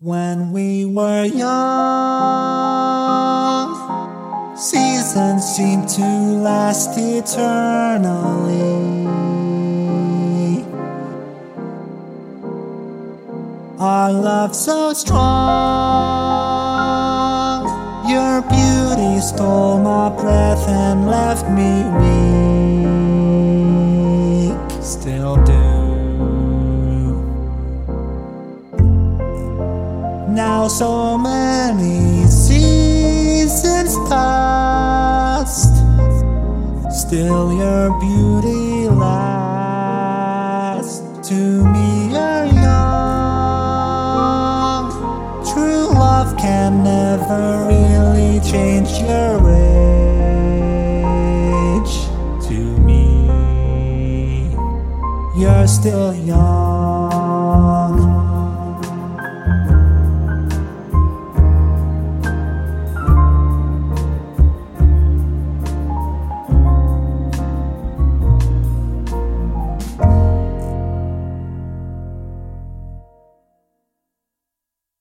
When we were young, seasons seemed to last eternally. Our love so strong, your beauty stole my breath and left me weak. Still Now so many seasons past, still your beauty lasts. To me, you're young. True love can never really change your age. To me, you're still young.